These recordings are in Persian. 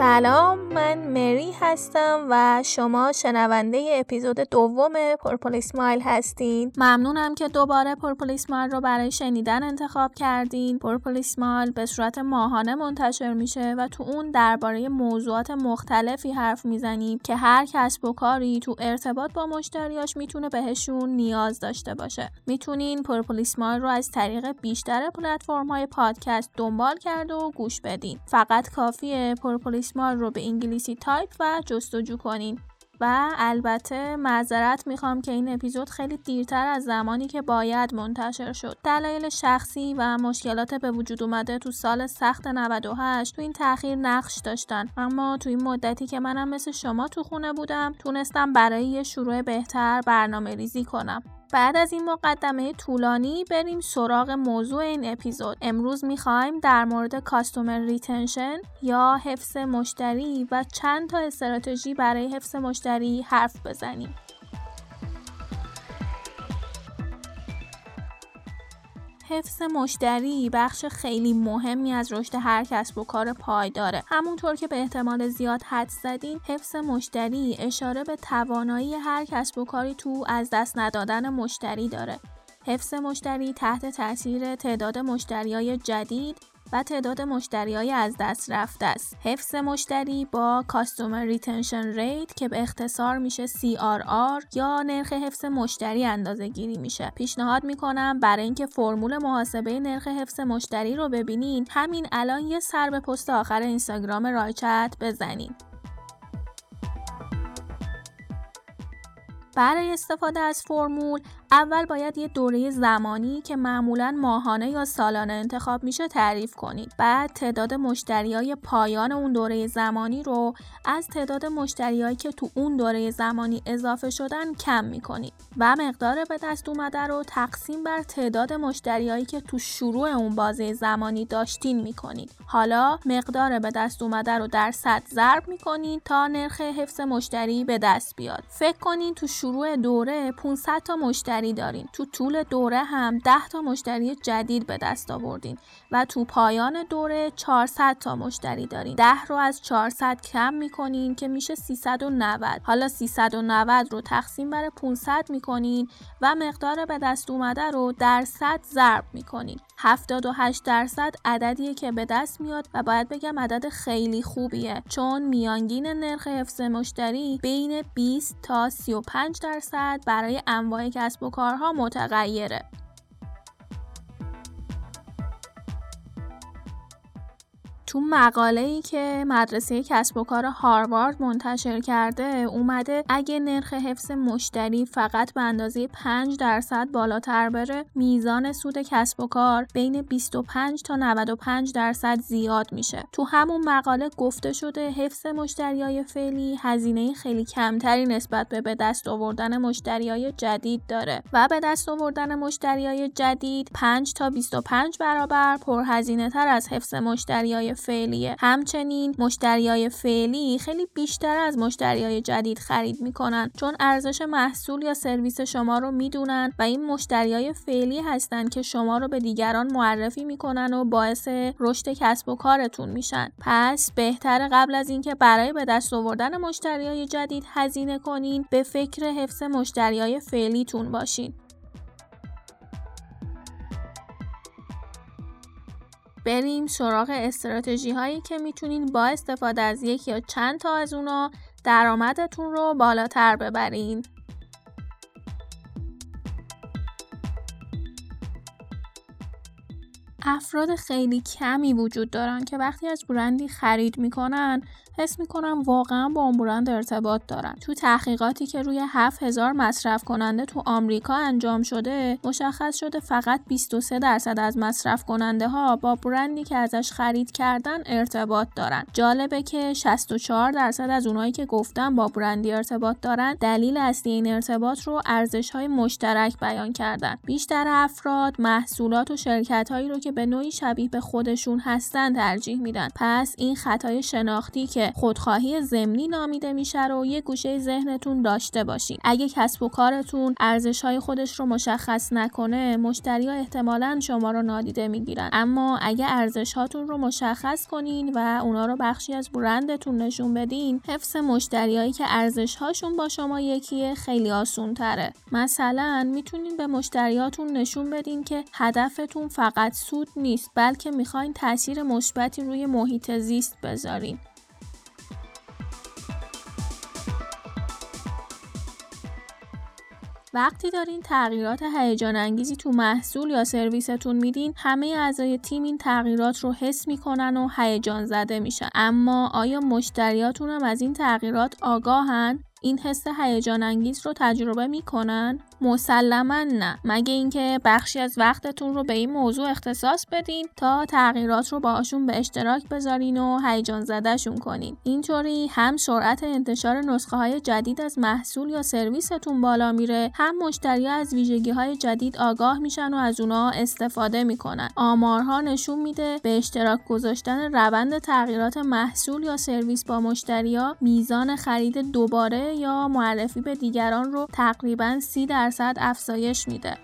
سلام من مری هستم و شما شنونده اپیزود دوم Purple Smile هستین. ممنونم که دوباره Purple Smile رو برای شنیدن انتخاب کردین. Purple Smile به صورت ماهانه منتشر میشه و تو اون درباره موضوعات مختلفی حرف می‌زنیم که هر کسب و کاری تو ارتباط با مشتریاش می‌تونه بهشون نیاز داشته باشه. می‌تونین Purple Smile رو از طریق بیشتر پلتفرم های پادکست دنبال کرد و گوش بدین. فقط کافیه Purple Smile رو به انگلیسی تایپ و جستجو کنین. و البته معذرت می‌خوام که این اپیزود خیلی دیرتر از زمانی که باید منتشر شد. دلایل شخصی و مشکلات به وجود اومده تو سال سخت 98 تو این تاخیر نقش داشتن. اما تو این مدتی که منم مثل شما تو خونه بودم تونستم برای یه شروع بهتر برنامه ریزی کنم. بعد از این مقدمه طولانی بریم سراغ موضوع این اپیزود. امروز می‌خوایم در مورد customer retention یا حفظ مشتری و چند تا استراتژی برای حفظ مشتری حرف بزنیم. حفظ مشتری بخش خیلی مهمی از رشد هر کسب و کار پایداره همونطور که به احتمال زیاد حدس زدین حفظ مشتری اشاره به توانایی هر کسب و کاری تو از دست ندادن مشتری داره. حفظ مشتری تحت تاثیر تعداد مشتریای جدید و تعداد مشتری های از دست رفته است. حفظ مشتری با customer retention rate که به اختصار میشه CRR یا نرخ حفظ مشتری اندازه گیری میشه. پیشنهاد می‌کنم برای اینکه فرمول محاسبه نرخ حفظ مشتری رو ببینین همین الان یه سر به پست آخر اینستاگرام رایچت بزنین. برای استفاده از فرمول اول باید یه دوره زمانی که معمولا ماهانه یا سالانه انتخاب میشه تعریف کنید. بعد تعداد مشتریای پایان اون دوره زمانی رو از تعداد مشتریایی که تو اون دوره زمانی اضافه شدن کم می‌کنید و مقدار به دست اومده رو تقسیم بر تعداد مشتریایی که تو شروع اون بازه زمانی داشتین می‌کنید. حالا مقدار به دست اومده رو در صد ضرب می‌کنید تا نرخ حفظ مشتری به دست بیاد. فکر کنین تو شروع دوره 500 تا مشتری مشتری دارین. تو طول دوره هم 10 تا مشتری جدید به دست آوردین و تو پایان دوره 400 تا مشتری دارین. 10 رو از 400 کم می‌کنین که میشه 390 حالا 390 رو تقسیم بر 500 می‌کنین و مقدار به دست اومده رو در صد ضرب می‌کنین. 78 درصد عددیه که به دست میاد و باید بگم عدد خیلی خوبیه. چون میانگین نرخ حفظ مشتری بین 20 تا 35 درصد برای انواع کسب و کارها متغیره. تو مقاله ای که مدرسه کسب و کار هاروارد منتشر کرده اومده اگه نرخ حفظ مشتری فقط به اندازه 5 درصد بالاتر بره میزان سود کسب و کار بین 25 تا 95 درصد زیاد میشه. تو همون مقاله گفته شده حفظ مشتریای فعلی هزینه خیلی کمتری نسبت به به دست آوردن مشتریای جدید داره و به دست آوردن مشتریای جدید 5 تا 25 برابر پرهزینه تر از حفظ مشتریای فعلیه. همچنین مشتریای فعلی خیلی بیشتر از مشتریای جدید خرید می‌کنن چون ارزش محصول یا سرویس شما رو می‌دونن و این مشتریای فعلی هستن که شما رو به دیگران معرفی می‌کنن و باعث رشد کسب و کارتون میشن. پس بهتر قبل از اینکه برای به دست آوردن مشتریای جدید هزینه کنین به فکر حفظ مشتریای فعلیتون باشین. بریم سراغ استراتژی هایی که می‌تونین با استفاده از یک یا چند تا از اونا درآمدتون رو بالاتر ببرین. افراد خیلی کمی وجود دارن که وقتی از برندی خرید می‌کنن حس می‌کنم واقعا با اون برند ارتباط دارن. تو تحقیقاتی که روی 7000 مصرف کننده تو آمریکا انجام شده مشخص شده فقط 23 درصد از مصرف کننده ها با برندی که ازش خرید کردن ارتباط دارن. جالبه که 64 درصد از اونایی که گفتن با برندی ارتباط دارن دلیل اصلی این ارتباط رو ارزش های مشترک بیان کردن. بیشتر افراد محصولات و شرکت هایی رو که به نوعی شبیه به خودشون هستن ترجیح میدن. پس این خطای شناختی که خودخواهی ضمنی نامیده میشه رو یه گوشه ذهنتون داشته باشین. اگه کسب و کارتون ارزش های خودش رو مشخص نکنه مشتری ها احتمالا شما رو نادیده می‌گیرن. اما اگه ارزش هاتون رو مشخص کنین و اونا رو بخشی از برندتون نشون بدین حفظ مشتریایی که ارزش هاشون با شما یکیه خیلی آسون تره مثلا می‌تونین به مشتریاتون نشون بدین که هدفتون فقط سود نیست بلکه می‌خواین تاثیر مثبتی روی محیط زیست بذارین. وقتی دارین تغییرات هیجان انگیزی تو محصول یا سرویستون میدین همه اعضای تیم این تغییرات رو حس می‌کنن و هیجان زده میشن. اما آیا مشتریاتون هم از این تغییرات آگاهن؟ این حس هیجان انگیز رو تجربه می‌کنن؟ مسلما نه. مگه اینکه بخشی از وقتتون رو به این موضوع اختصاص بدین تا تغییرات رو باهاشون به اشتراک بذارین و هیجان زدهشون کنین. اینطوری هم سرعت انتشار نسخه های جدید از محصول یا سرویستون بالا میره هم مشتری از ویژگی های جدید آگاه میشن و از اونا استفاده می‌کنن. آمارها نشون میده به اشتراک گذاشتن روند تغییرات محصول یا سرویس با مشتریا میزان خرید دوباره یا معرفی به دیگران رو تقریبا 30 درصد افزایش میده.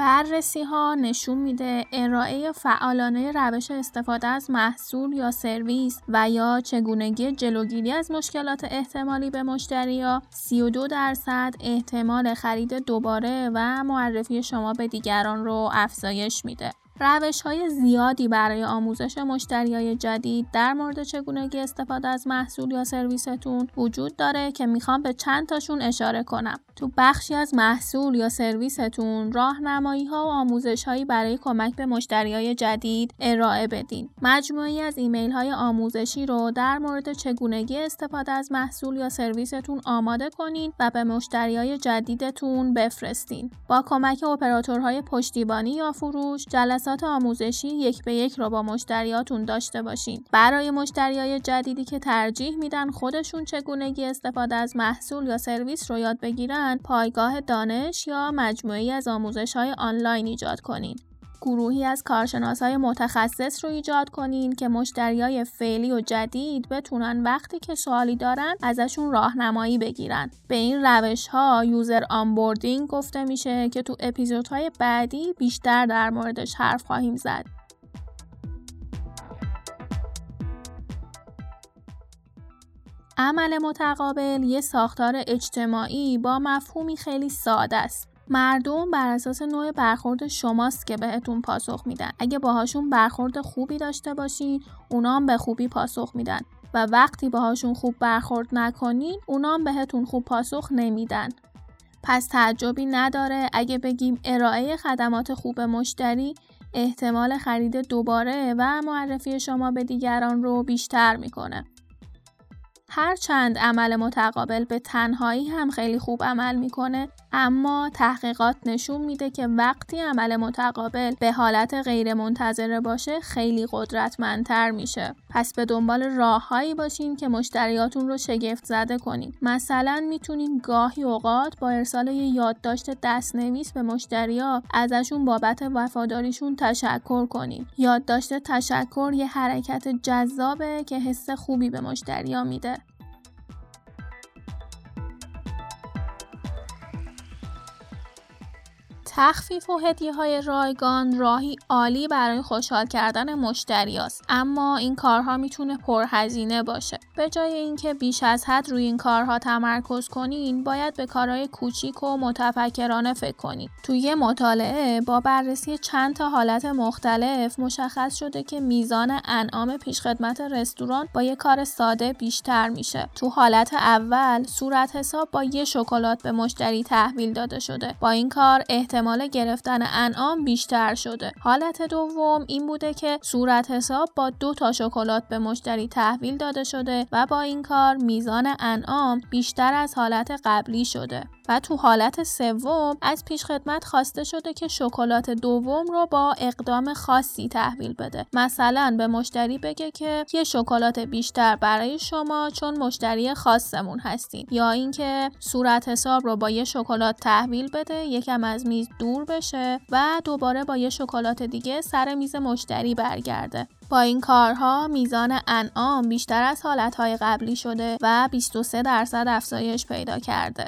بررسی ها نشون میده ارائه فعالانه روش استفاده از محصول یا سرویس و یا چگونگی جلوگیری از مشکلات احتمالی به مشتریا 32 درصد احتمال خرید دوباره و معرفی شما به دیگران رو افزایش میده. روش های زیادی برای آموزش مشتری های جدید در مورد چگونگی استفاده از محصول یا سرویستون وجود داره که می‌خوام به چند تاشون اشاره کنم. تو بخشی از محصول یا سرویستون راهنمایی ها و آموزش هایی برای کمک به مشتری های جدید ارائه بدین. مجموعی از ایمیل های آموزشی رو در مورد چگونگی استفاده از محصول یا سرویستون آماده کنین و به مشتری های جدیدتون بفرستین. با کمک اپراتورهای پشتیبانی یا فروش جلسات آموزشی یک به یک رو با مشتریاتون داشته باشین. برای مشتریای جدیدی که ترجیح میدن خودشون چگونگی استفاده از محصول یا سرویس رو یاد بگیرن، پایگاه دانش یا مجموعی از آموزش های آنلاین ایجاد کنین. گروهی از کارشناس های متخصص رو ایجاد کنین که مشتریای فعلی و جدید بتونن وقتی که سوالی دارن ازشون راهنمایی بگیرن. به این روش ها user onboarding گفته میشه که تو اپیزودهای بعدی بیشتر در موردش حرف خواهیم زد. عمل متقابل یه ساختار اجتماعی با مفهومی خیلی ساده است. مردم بر اساس نوع برخورد شماست که بهتون پاسخ میدن اگه باهاشون برخورد خوبی داشته باشین اونا هم به خوبی پاسخ میدن و وقتی باهاشون خوب برخورد نکنین اونا هم بهتون خوب پاسخ نمیدن پس تعجبی نداره اگه بگیم ارائه خدمات خوب مشتری احتمال خرید دوباره و معرفی شما به دیگران رو بیشتر می‌کنه. هرچند عمل متقابل به تنهایی هم خیلی خوب عمل می‌کنه اما تحقیقات نشون میده که وقتی عمل متقابل به حالت غیر منتظره باشه خیلی قدرتمندتر میشه. پس به دنبال راههایی باشین که مشتریاتون رو شگفت زده کنین. مثلا می‌تونین گاهی اوقات با ارسال یه یادداشت دستنویس به مشتریا ازشون بابت وفاداریشون تشکر کنین. یادداشت تشکر یه حرکت جذابه که حس خوبی به مشتریا میده. تخفیف و هدیه های رایگان راهی عالی برای خوشحال کردن مشتری است. اما این کارها می‌تونه پرهزینه باشه. به جای اینکه بیش از حد روی این کارها تمرکز کنین باید به کارهای کوچیک و متفکرانه فکر کنین. توی مطالعه با بررسی چند تا حالت مختلف مشخص شده که میزان انعام پیشخدمت رستوران با یه کار ساده بیشتر میشه. تو حالت اول صورت حساب با یه شکلات به مشتری تحویل داده شده. با این کار احتمال احتمال گرفتن انعام بیشتر شده. حالت دوم این بوده که صورت حساب با دو تا شکلات به مشتری تحویل داده شده و با این کار میزان انعام بیشتر از حالت قبلی شده. و تو حالت سوم از پیشخدمت خواسته شده که شکلات دوم رو با اقدام خاصی تحویل بده. مثلا به مشتری بگه که یه شکلات بیشتر برای شما چون مشتری خاصمون هستین. یا اینکه صورت حساب رو با یه شکلات تحویل بده یکم از میز دور بشه و دوباره با یه شکلات دیگه سر میز مشتری برگرده. با این کارها میزان انعام بیشتر از حالتهای قبلی شده و 23 درصد افزایش پیدا کرده.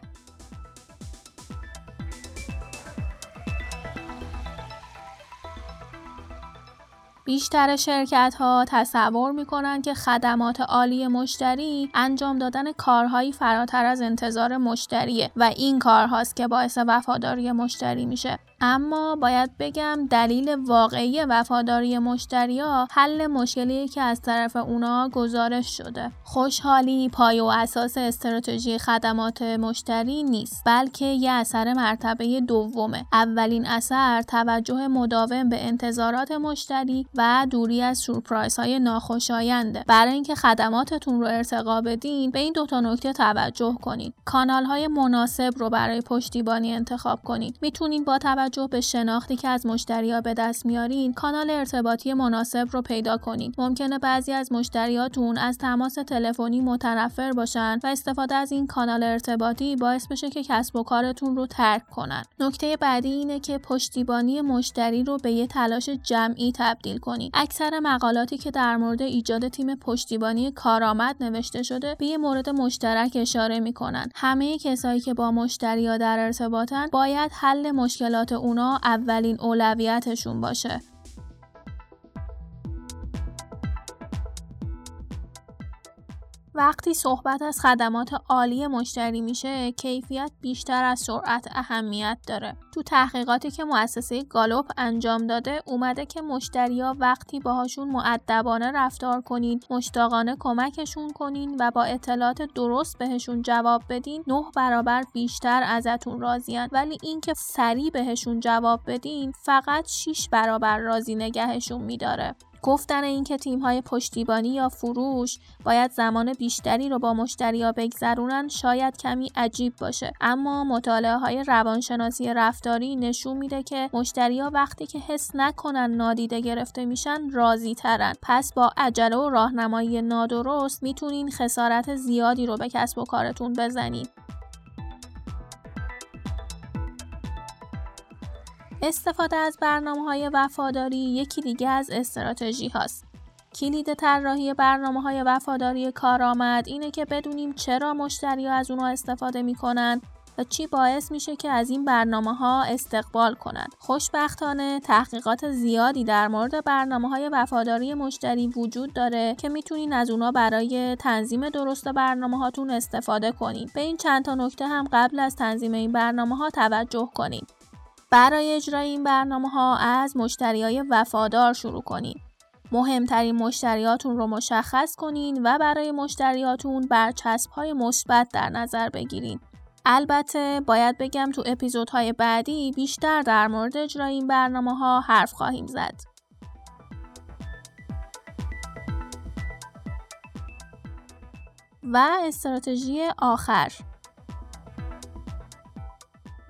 بیشتر شرکت ها تصور می کنند که خدمات عالی مشتری انجام دادن کارهایی فراتر از انتظار مشتریه و این کارهاست که باعث وفاداری مشتری میشه. اما باید بگم دلیل واقعی وفاداری مشتریا حل مشکلی که از طرف اونا گزارش شده. خوشحالی پای و اساس استراتژی خدمات مشتری نیست بلکه یه اثر مرتبه دومه. اولین اثر توجه مداوم به انتظارات مشتری و دوری از سورپرایز های ناخوشاینده. برای اینکه خدماتتون رو ارتقا بدین به این دوتا نکته توجه کنید. کانال های مناسب رو برای پشتیبانی انتخاب کنید. می‌تونید با توجه توجه به شناختی که از مشتریا به دست میارین کانال ارتباطی مناسب رو پیدا کنید ممکنه بعضی از مشتریاتون از تماس تلفنی متنفر باشن و استفاده از این کانال ارتباطی باعث بشه که کسب و کارتون رو ترک کنن. نکته بعدی اینه که پشتیبانی مشتری رو به یه تلاش جمعی تبدیل کنید اکثر مقالاتی که در مورد ایجاد تیم پشتیبانی کارآمد نوشته شده به یه مورد مشترک اشاره می‌کنن. همه کسایی که با مشتریا در ارتباطن باید حل مشکلات اونا اولین اولویتشون باشه. وقتی صحبت از خدمات عالی مشتری میشه کیفیت بیشتر از سرعت اهمیت داره. تو تحقیقاتی که مؤسسه گالوپ انجام داده اومده که مشتریا وقتی باهاشون معدبانه رفتار کنین مشتاقانه کمکشون کنین و با اطلاعات درست بهشون جواب بدین نه برابر بیشتر ازتون راضیان ولی اینکه سریع بهشون جواب بدین فقط 6 برابر راضی نگهشون میداره. گفتن اینکه تیم های پشتیبانی یا فروش باید زمان بیشتری رو با مشتریا بگذرونن شاید کمی عجیب باشه. اما مطالعه های روانشناسی رفتاری نشون میده که مشتریا وقتی که حس نکنن نادیده گرفته میشن راضی ترن پس با عجله و راهنمایی نادرست می‌تونین خسارت زیادی رو به کسب و کارتون بزنید استفاده از برنامه های وفاداری یکی دیگه از استراتژی هاست. کلید طراحی برنامه های وفاداری کارآمد اینه که بدونیم چرا مشتری از اونها استفاده می‌کنن و چی باعث میشه که از این برنامه ها استقبال کنند. خوشبختانه تحقیقات زیادی در مورد برنامه های وفاداری مشتری وجود داره که می‌تونین از اونا برای تنظیم درست برنامه هاتون استفاده کنید. به این چند تا نکته هم قبل از تنظیم این برنامه ها توجه کنید. برای اجرای این برنامه ها از مشتری های وفادار شروع کنید. مهمترین مشتریاتون رو مشخص کنین و برای مشتریاتون برچسب های مثبت در نظر بگیرین. البته باید بگم تو اپیزودهای بعدی بیشتر در مورد اجرای این برنامه ها حرف خواهیم زد. و استراتژی آخر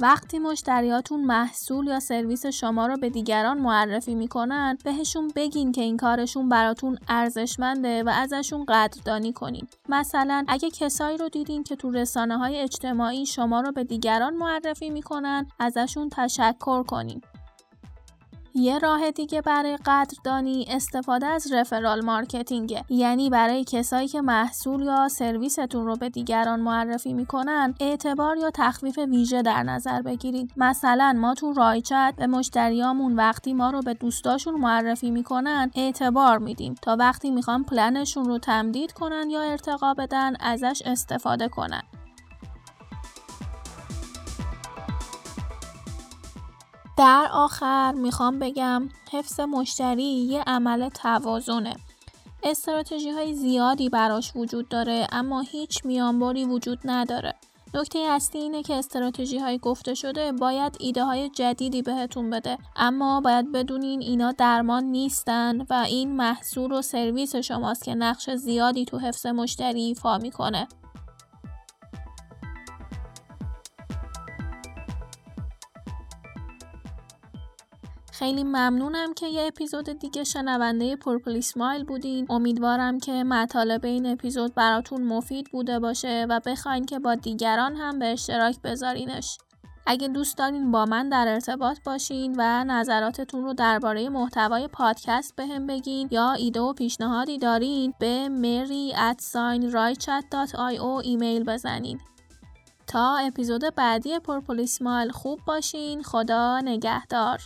وقتی مشتریاتون محصول یا سرویس شما رو به دیگران معرفی می‌کنن بهشون بگین که این کارشون براتون ارزشمنده و ازشون قدردانی کنین. مثلا اگه کسایی رو دیدین که تو رسانه های اجتماعی شما رو به دیگران معرفی می‌کنن ازشون تشکر کنین. یه راه دیگه برای قدردانی استفاده از رفرال مارکتینگه. یعنی برای کسایی که محصول یا سرویستون رو به دیگران معرفی می‌کنن اعتبار یا تخفیف ویژه در نظر بگیرید. مثلا ما تو رایچت به مشتریامون وقتی ما رو به دوستاشون معرفی می‌کنن اعتبار میدیم. تا وقتی می‌خوان پلنشون رو تمدید کنن یا ارتقا بدن ازش استفاده کنن. در آخر می‌خوام بگم حفظ مشتری یه عمل توازنه. استراتژی های زیادی براش وجود داره اما هیچ میانبری وجود نداره. نکته اصلی اینه که استراتژی های گفته شده باید ایده های جدیدی بهتون بده اما باید بدونین اینا درمان نیستن و این محصول و سرویس شماست که نقش زیادی تو حفظ مشتری ایفا می‌کنه. خیلی ممنونم که یه اپیزود دیگه شنونده پرپلیس مایل بودین. امیدوارم که مطالب این اپیزود براتون مفید بوده باشه و بخواین که با دیگران هم به اشتراک بذارینش. اگه دوست دارین با من در ارتباط باشین و نظراتتون رو درباره محتوای پادکست به بگین یا ایده و پیشنهادی دارین به mary ایمیل بزنین. تا اپیزود بعدی پرپولیس مال خوب باشین. خدا نگهدار.